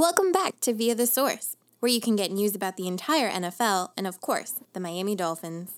Welcome back to Via the Source, where you can get news about the entire NFL and, of course, the Miami Dolphins.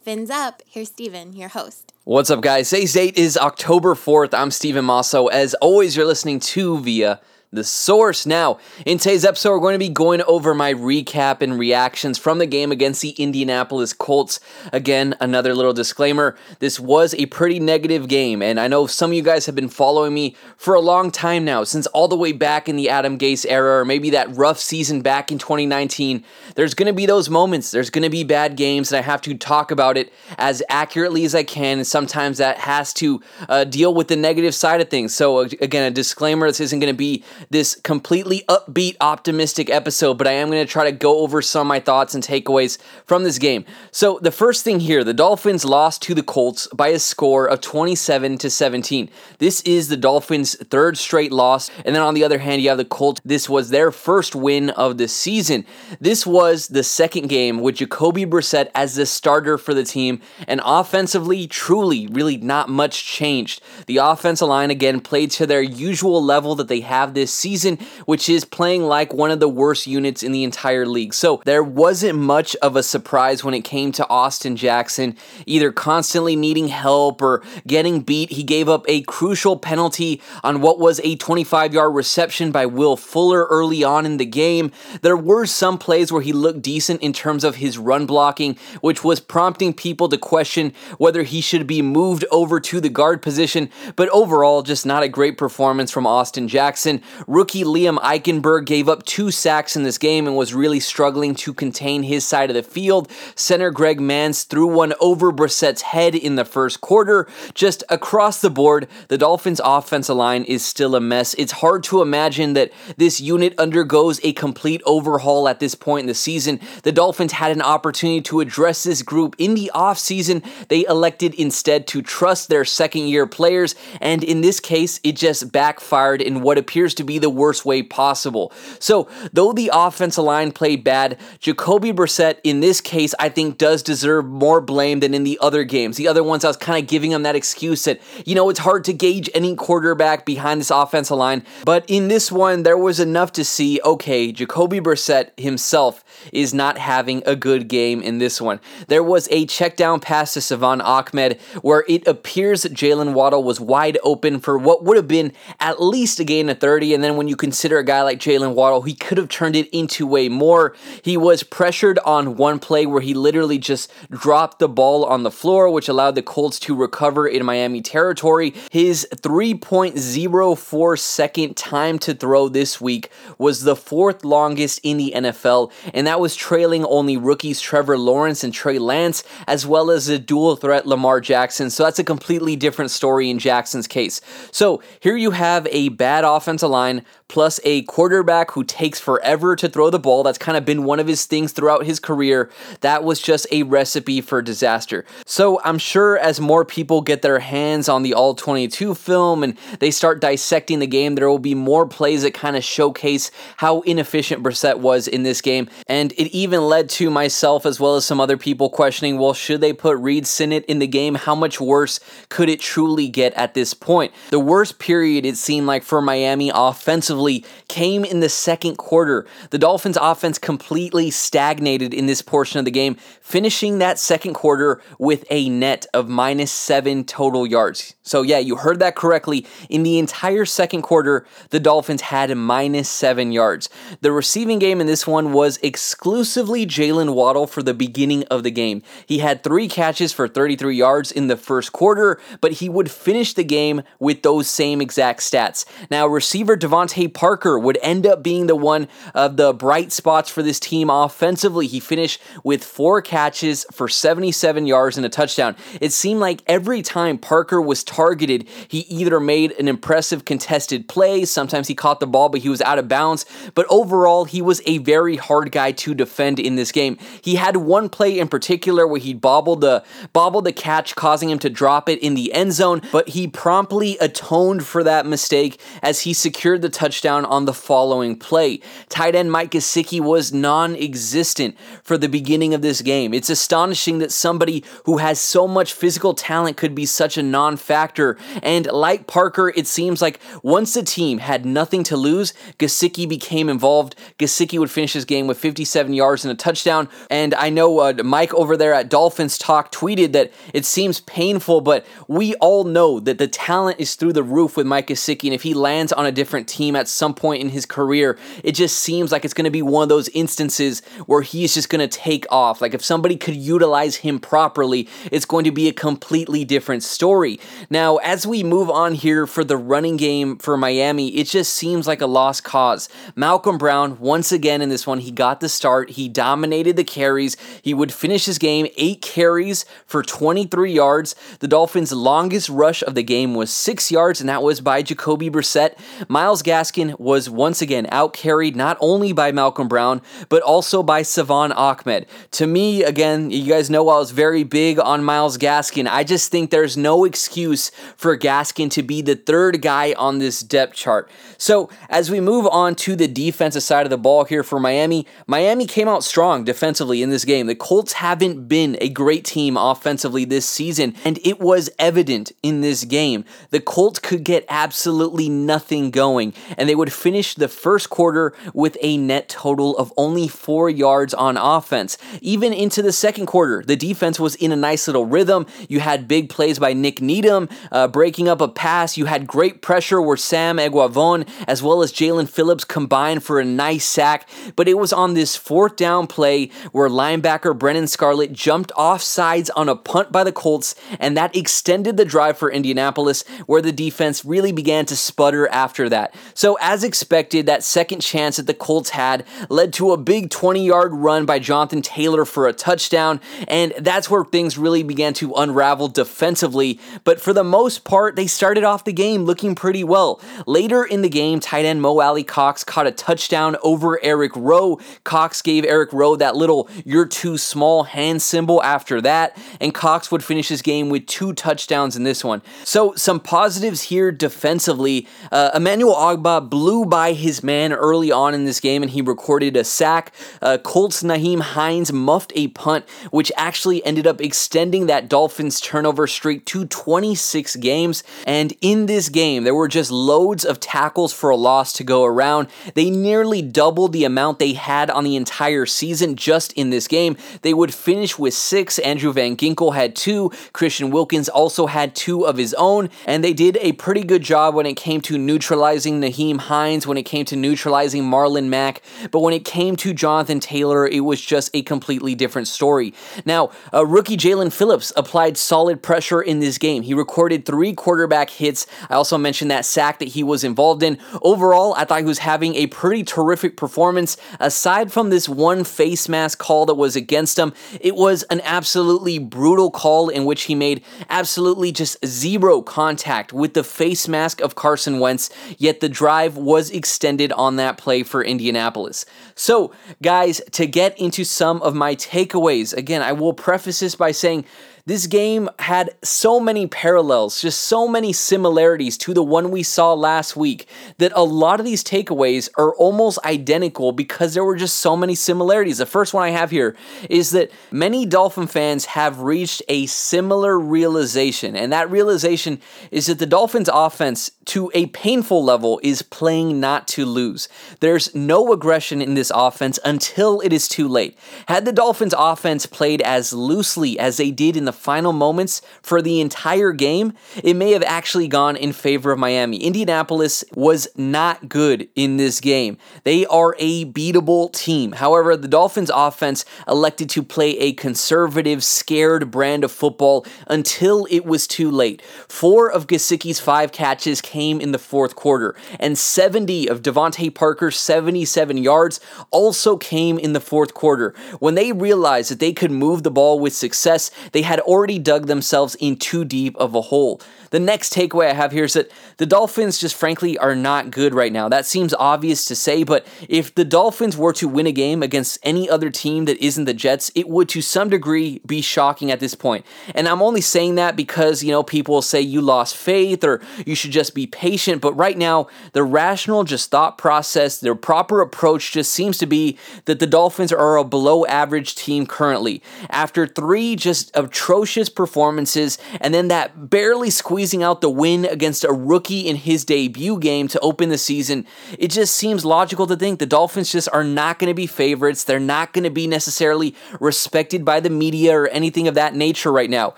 Fins up, here's Steven, your host. What's up, guys? Today's date is October 4th. I'm Steven Masso. As always, you're listening to Via the source. Now, in today's episode, we're going to be going over my recap and reactions from the game against the Indianapolis Colts. Again, another little disclaimer this was a pretty negative game, and I know some of you guys have been following me for a long time now, since all the way back in the Adam Gase era, or maybe that rough season back in 2019. There's going to be those moments, there's going to be bad games, and I have to talk about it as accurately as I can, and sometimes that has to uh, deal with the negative side of things. So, again, a disclaimer this isn't going to be this completely upbeat, optimistic episode, but I am going to try to go over some of my thoughts and takeaways from this game. So, the first thing here, the Dolphins lost to the Colts by a score of 27 to 17. This is the Dolphins' third straight loss, and then on the other hand, you have the Colts. This was their first win of the season. This was the second game with Jacoby Brissett as the starter for the team, and offensively, truly, really not much changed. The offensive line again played to their usual level that they have this season, which is playing like one of the worst units in the entire league. So there wasn't much of a surprise when it came to Austin Jackson, either constantly needing help or getting beat. He gave up a crucial penalty on what was a 25 yard reception by Will Fuller early on in the game. There were some plays where he looked decent in terms of his run blocking, which was prompting people to question whether he should be moved over to the guard position. But overall, just not a great performance from Austin Jackson. Rookie Liam Eichenberg gave up two sacks in this game and was really struggling to contain his side of the field. Center Greg Mancz threw one over Brissett's head in the first quarter. Just across the board, the Dolphins' offensive line is still a mess. It's hard to imagine that this unit undergoes a complete overhaul at this point in the season. The Dolphins had an opportunity to address this group in the offseason. They elected instead to trust their second year players, and in this case, it just backfired in what appears to be the worst way possible. So, though the offensive line played bad, Jacoby Brissett in this case, I think, does deserve more blame than in the other games. The other ones, I was kind of giving him that excuse that, you know, it's hard to gauge any quarterback behind this offensive line. But in this one, there was enough to see, okay, Jacoby Brissett himself is not having a good game in this one. There was a check down pass to Salvon Ahmed where it appears Jaylen Waddle was wide open for what would have been at least a gain of 30, and then when you consider a guy like Jaylen Waddle, he could have turned it into way more. He was pressured on one play where he literally just dropped the ball on the floor, which allowed the Colts to recover in Miami territory. His 3.04 second time to throw this week was the fourth longest in the NFL, and that was trailing only rookies Trevor Lawrence and Trey Lance, as well as the dual threat Lamar Jackson. So that's a completely different story in Jackson's case. So here you have a bad offensive line plus a quarterback who takes forever to throw the ball. That's kind of been one of his things throughout his career. That was just a recipe for disaster. So I'm sure as more people get their hands on the All 22 film and they start dissecting the game, there will be more plays that kind of showcase how inefficient Brissett was in this game. And it even led to myself as well as some other people questioning well, should they put Reid Sinnett in the game? How much worse could it truly get at this point? The worst period it seemed like for Miami offensively offensively came in the second quarter. The Dolphins' offense completely stagnated in this portion of the game, finishing that second quarter with a net of minus seven total yards. So, yeah, you heard that correctly. In the entire second quarter, the Dolphins had minus seven yards. The receiving game in this one was exclusively Jaylen Waddle for the beginning of the game. He had three catches for 33 yards in the first quarter, but he would finish the game with those same exact stats. Now, receiver DeVante Parker would end up being the one of the bright spots for this team offensively. He finished with four catches for 77 yards and a touchdown. It seemed like every time Parker was targeted, he either made an impressive contested play, sometimes he caught the ball, but he was out of bounds. But overall, he was a very hard guy to defend in this game. He had one play in particular where he bobbled the bobbled the catch, causing him to drop it in the end zone, but he promptly atoned for that mistake as he secured secured the touchdown on the following play. Tight end Mike Gesicki was non existent for the beginning of this game. It's astonishing that somebody who has so much physical talent could be such a non factor. And like Parker, it seems like once the team had nothing to lose, Gesicki became involved. Gesicki would finish his game with 57 yards and a touchdown. And I know uh, Mike over there at Dolphins Talk tweeted that it seems painful, but we all know that the talent is through the roof with Mike Gesicki. And if he lands on a different team at some point in his career, it just seems like it's going to be one of those instances where he's just going to take off. Like if somebody could utilize him properly, it's going to be a completely different story. Now, as we move on here for the running game for Miami, it just seems like a lost cause. Malcolm Brown, once again in this one, he got the start. He dominated the carries. He would finish his game eight carries for 23 yards. The Dolphins' longest rush of the game was six yards, and that was by Jacoby Brissett. Myles Gaskin was once again outcarried not only by Malcolm Brown, but also by Salvon Ahmed. To me, again, you guys know I was very big on Myles Gaskin. I just think there's no excuse for Gaskin to be the third guy on this depth chart. So, as we move on to the defensive side of the ball here for Miami, Miami came out strong defensively in this game. The Colts haven't been a great team offensively this season, and it was evident in this game. The Colts could get absolutely nothing going, and they would finish the first quarter with a net total of only four yards on offense. Even into the second quarter, the defense was in a nice little rhythm. You had big plays by Nick Needham uh, breaking up a pass. You had great pressure where Sam Eguavoen as well as Jaelan Phillips combined for a nice sack. But it was on this fourth down play where linebacker Brennan Scarlett jumped off sides on a punt by the Colts, and that extended the drive for Indianapolis, where the defense really began to sputter after that. So, as expected, that second chance that the Colts had led to a big 20 yard run by Jonathan Taylor for a touchdown, and that's where things really began to unravel defensively. But for the most part, they started off the game looking pretty well. Later in the game, tight end Mo Alie-Cox caught a touchdown over Eric Rowe. Cox gave Eric Rowe that little you're too small hand symbol after that, and Cox would finish his game with two touchdowns in this one. So, some positives here defensively. Uh, Emmanuel Ogbah blew by his man early on in this game and he recorded a sack. Uh, Colts Nyheim Hines muffed a punt, which actually ended up extending that Dolphins turnover streak to 26 games. And in this game, there were just loads of tackles for a loss to go around. They nearly doubled the amount they had on the entire season just in this game. They would finish with six. Andrew Van Ginkel had two. Christian Wilkins also had two of his own. And they did a pretty good job when it came to neutralizing Nyheim Hines, when it came to neutralizing Marlon Mack. But when it came to Jonathan Taylor, it was just a completely different story. Now, uh, rookie Jaelan Phillips applied solid pressure in this game. He recorded three quarterback hits. I also mentioned that sack that he was involved in. Overall, I thought he was having a pretty terrific performance. Aside from this one face mask call that was against him, it was an absolutely brutal call in which he made absolutely just zero contact with the face mask of Carson Wentz, yet the drive was extended on that play for Indianapolis. So, guys, to get into some of my takeaways, again, I will preface this by saying this game had so many parallels, just so many similarities to the one we saw last week that a lot of these takeaways are almost identical because there were just so many similarities. The first one I have here is that many Dolphin fans have reached a similar realization, and that realization is that the Dolphins' offense, to a painful level, is playing not to lose. There's no aggression in this offense until it is too late. Had the Dolphins' offense played as loosely as they did in the final moments for the entire game, it may have actually gone in favor of Miami. Indianapolis was not good in this game. They are a beatable team. However, the Dolphins offense elected to play a conservative, scared brand of football until it was too late. Four of Gesicki's five catches came in the fourth quarter, and 70 of DeVante Parker's 77 yards also came in the fourth quarter. When they realized that they could move the ball with success, they had already dug themselves in too deep of a hole. The next takeaway I have here is that the Dolphins just frankly are not good right now. That seems obvious to say, but if the Dolphins were to win a game against any other team that isn't the Jets, it would to some degree be shocking at this point. And I'm only saying that because, you know, people say you lost faith or you should just be patient, but right now, the rational just thought process, their proper approach just seems to be that the Dolphins are a below average team currently. After three just atrocious performances and then that barely squeezing out the win against a rookie in his debut game to open the season, it just seems logical to think the Dolphins just are not going to be favorites. They're not going to be necessarily respected by the media or anything of that nature right now.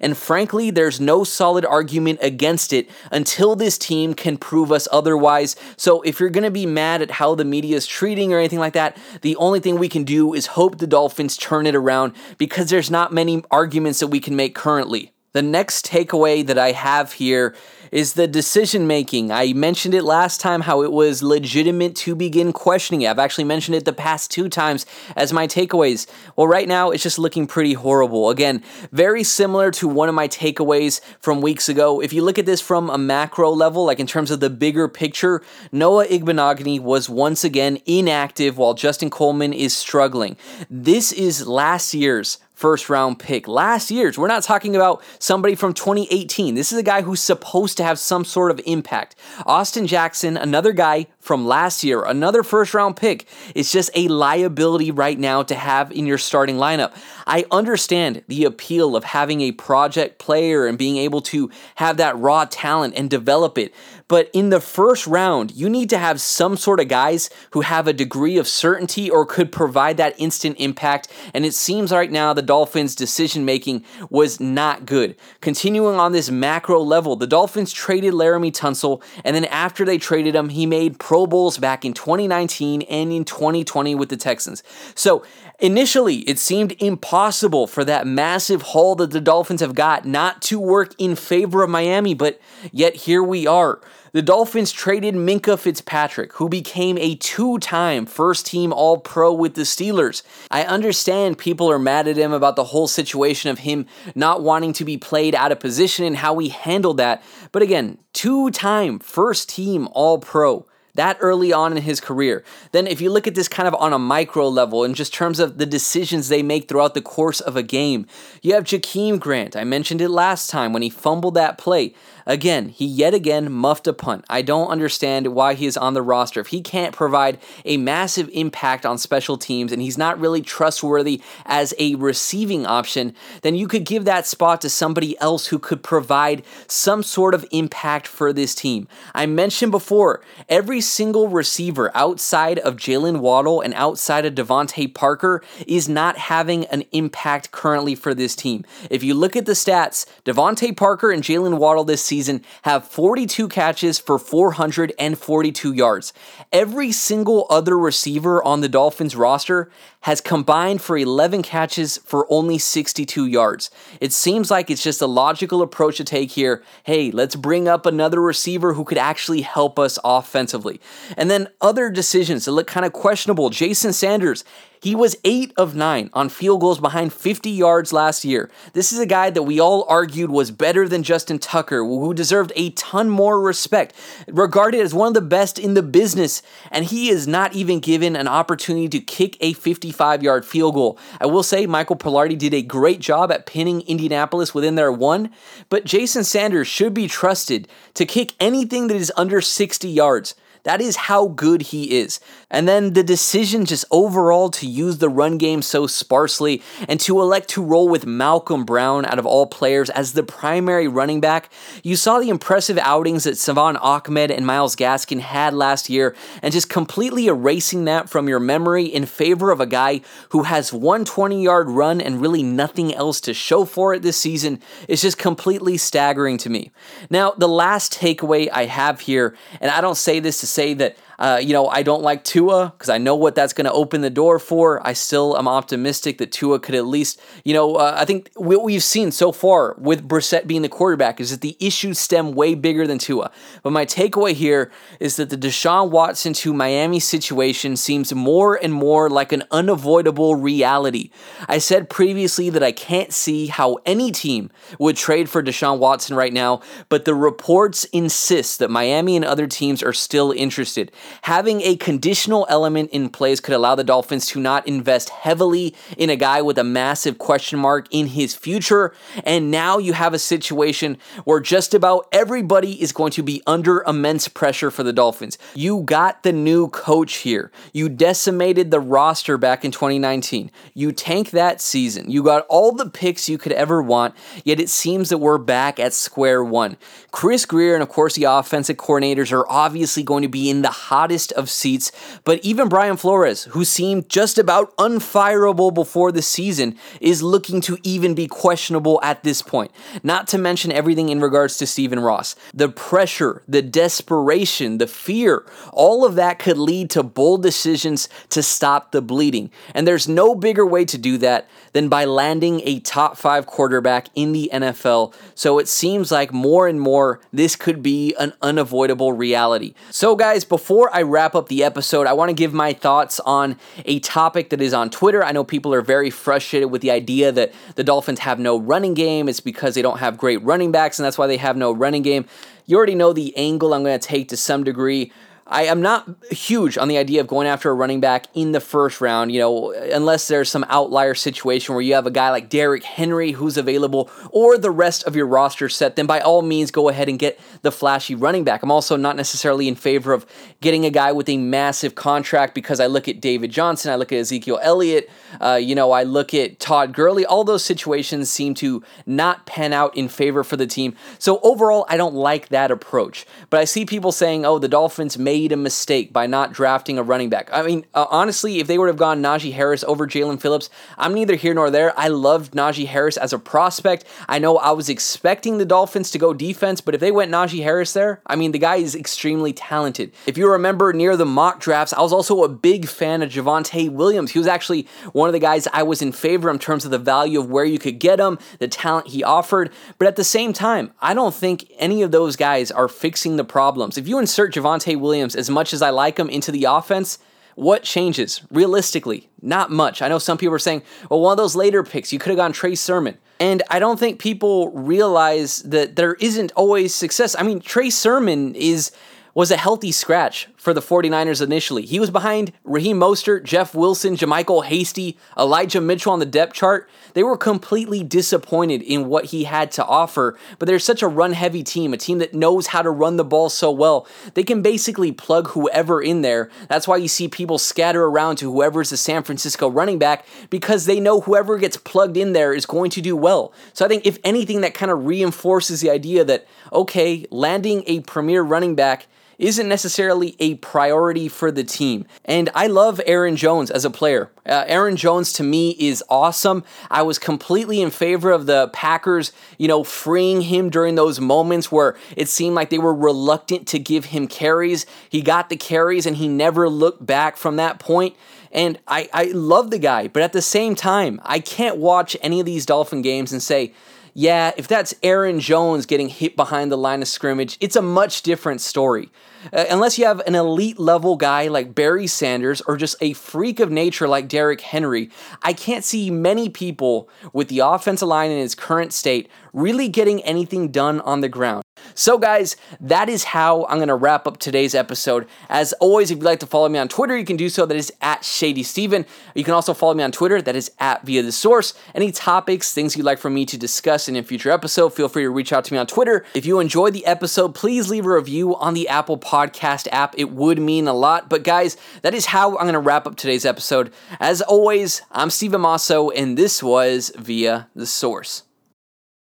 And frankly, there's no solid argument against it until this team can prove us otherwise. So if you're going to be mad at how the media is treating or anything like that, the only thing we can do is hope the Dolphins turn it around because there's not many arguments that we can make currently. The next takeaway that I have here is the decision making. I mentioned it last time how it was legitimate to begin questioning it. I've actually mentioned it the past two times as my takeaways. Well, right now it's just looking pretty horrible. Again, very similar to one of my takeaways from weeks ago. If you look at this from a macro level, like in terms of the bigger picture, Noah Igbinoghene was once again inactive while Justin Coleman is struggling. This is last year's first round pick. Last year's, we're not talking about somebody from 2018. This is a guy who's supposed to have some sort of impact. Austin Jackson, another guy from last year, another first round pick. It's just a liability right now to have in your starting lineup. I understand the appeal of having a project player and being able to have that raw talent and develop it. But in the first round, you need to have some sort of guys who have a degree of certainty or could provide that instant impact. And it seems right now the Dolphins' decision making was not good. Continuing on this macro level, the Dolphins traded Laremy Tunsil, and then after they traded him, he made Pro Bowls back in 2019 and in 2020 with the Texans. So initially, it seemed impossible for that massive haul that the Dolphins have got not to work in favor of Miami, but yet here we are. The Dolphins traded Minkah Fitzpatrick, who became a two time first team All Pro with the Steelers. I understand people are mad at him about the whole situation of him not wanting to be played out of position and how he handled that. But again, two time first team All Pro that early on in his career. Then, if you look at this kind of on a micro level, in just terms of the decisions they make throughout the course of a game, you have Jakeem Grant. I mentioned it last time when he fumbled that play. Again, he yet again muffed a punt. I don't understand why he is on the roster. If he can't provide a massive impact on special teams and he's not really trustworthy as a receiving option, then you could give that spot to somebody else who could provide some sort of impact for this team. I mentioned before, every single receiver outside of Jaylen Waddle and outside of DeVante Parker is not having an impact currently for this team. If you look at the stats, DeVante Parker and Jaylen Waddle this season have 42 catches for 442 yards. Every single other receiver on the Dolphins roster has combined for 11 catches for only 62 yards. It seems like it's just a logical approach to take here. Hey, let's bring up another receiver who could actually help us offensively. And then other decisions that look kind of questionable. Jason Sanders he was 8 of 9 on field goals behind 50 yards last year. This is a guy that we all argued was better than Justin Tucker, who deserved a ton more respect, regarded as one of the best in the business, and he is not even given an opportunity to kick a 55 yard field goal. I will say Michael Palardy did a great job at pinning Indianapolis within their one, but Jason Sanders should be trusted to kick anything that is under 60 yards. That is how good he is. And then the decision just overall to use the run game so sparsely and to elect to roll with Malcolm Brown out of all players as the primary running back. You saw the impressive outings that Salvon Ahmed and Myles Gaskin had last year and just completely erasing that from your memory in favor of a guy who has one 20 yard run and really nothing else to show for it this season is just completely staggering to me. Now, the last takeaway I have here, and I don't say this to say that Uh, you know, I don't like Tua because I know what that's going to open the door for. I still am optimistic that Tua could at least, you know, uh, I think what we've seen so far with Brissett being the quarterback is that the issues stem way bigger than Tua. But my takeaway here is that the Deshaun Watson to Miami situation seems more and more like an unavoidable reality. I said previously that I can't see how any team would trade for Deshaun Watson right now, but the reports insist that Miami and other teams are still interested. Having a conditional element in place could allow the Dolphins to not invest heavily in a guy with a massive question mark in his future. And now you have a situation where just about everybody is going to be under immense pressure for the Dolphins. You got the new coach here. You decimated the roster back in 2019. You tank that season. You got all the picks you could ever want, yet it seems that we're back at square one. Chris Grier and, of course, the offensive coordinators are obviously going to be in the hottest of seats, but even Brian Flores, who seemed just about unfireable before the season, is looking to even be questionable at this point. Not to mention everything in regards to Stephen Ross. The pressure, the desperation, the fear, all of that could lead to bold decisions to stop the bleeding. And there's no bigger way to do that than by landing a top five quarterback in the NFL. So it seems like more and more this could be an unavoidable reality. So, guys, before I wrap up the episode, I want to give my thoughts on a topic that is on Twitter. I know people are very frustrated with the idea that the Dolphins have no running game. It's because they don't have great running backs, and that's why they have no running game. You already know the angle I'm going to take to some degree. I am not huge on the idea of going after a running back in the first round, you know, unless there's some outlier situation where you have a guy like Derrick Henry who's available or the rest of your roster set, then by all means go ahead and get the flashy running back. I'm also not necessarily in favor of getting a guy with a massive contract because I look at David Johnson, I look at Ezekiel Elliott, uh, you know, I look at Todd Gurley. All those situations seem to not pan out in favor for the team. So overall, I don't like that approach. But I see people saying, oh, the Dolphins may made a mistake by not drafting a running back. I mean, uh, honestly, if they would have gone Najee Harris over Jaelan Phillips, I'm neither here nor there. I loved Najee Harris as a prospect. I know I was expecting the Dolphins to go defense, but if they went Najee Harris there, I mean, the guy is extremely talented. If you remember near the mock drafts, I was also a big fan of Javonte Williams. He was actually one of the guys I was in favor in terms of the value of where you could get him, the talent he offered. But at the same time, I don't think any of those guys are fixing the problems. If you insert Javonte Williams Williams, as much as I like him into the offense, what changes? Realistically, not much. I know some people are saying, well, one of those later picks, you could have gone Trey Sermon. And I don't think people realize that there isn't always success. I mean, Trey Sermon is was a healthy scratch for the 49ers initially. He was behind Raheem Mostert, Jeff Wilson, JaMycal Hasty, Elijah Mitchell on the depth chart. They were completely disappointed in what he had to offer, but they're such a run heavy team, a team that knows how to run the ball so well. They can basically plug whoever in there. That's why you see people scatter around to whoever's the San Francisco running back because they know whoever gets plugged in there is going to do well. So I think, if anything, that kind of reinforces the idea that, okay, landing a premier running back isn't necessarily a priority for the team. And I love Aaron Jones as a player. Uh, Aaron Jones to me is awesome. I was completely in favor of the Packers, you know, freeing him during those moments where it seemed like they were reluctant to give him carries. He got the carries and he never looked back from that point. And I, I love the guy, but at the same time, I can't watch any of these Dolphin games and say, yeah, if that's Aaron Jones getting hit behind the line of scrimmage, it's a much different story. Uh, unless you have an elite level guy like Barry Sanders or just a freak of nature like Derrick Henry, I can't see many people with the offensive line in its current state really getting anything done on the ground. So, guys, that is how I'm going to wrap up today's episode. As always, if you'd like to follow me on Twitter, you can do so. That is at Shady Steven. You can also follow me on Twitter. That is at Via the Source. Any topics, things you'd like for me to discuss in a future episode, feel free to reach out to me on Twitter. If you enjoyed the episode, please leave a review on the Apple Podcast app. It would mean a lot. But, guys, that is how I'm going to wrap up today's episode. As always, I'm Steven Masso, and this was Via the Source.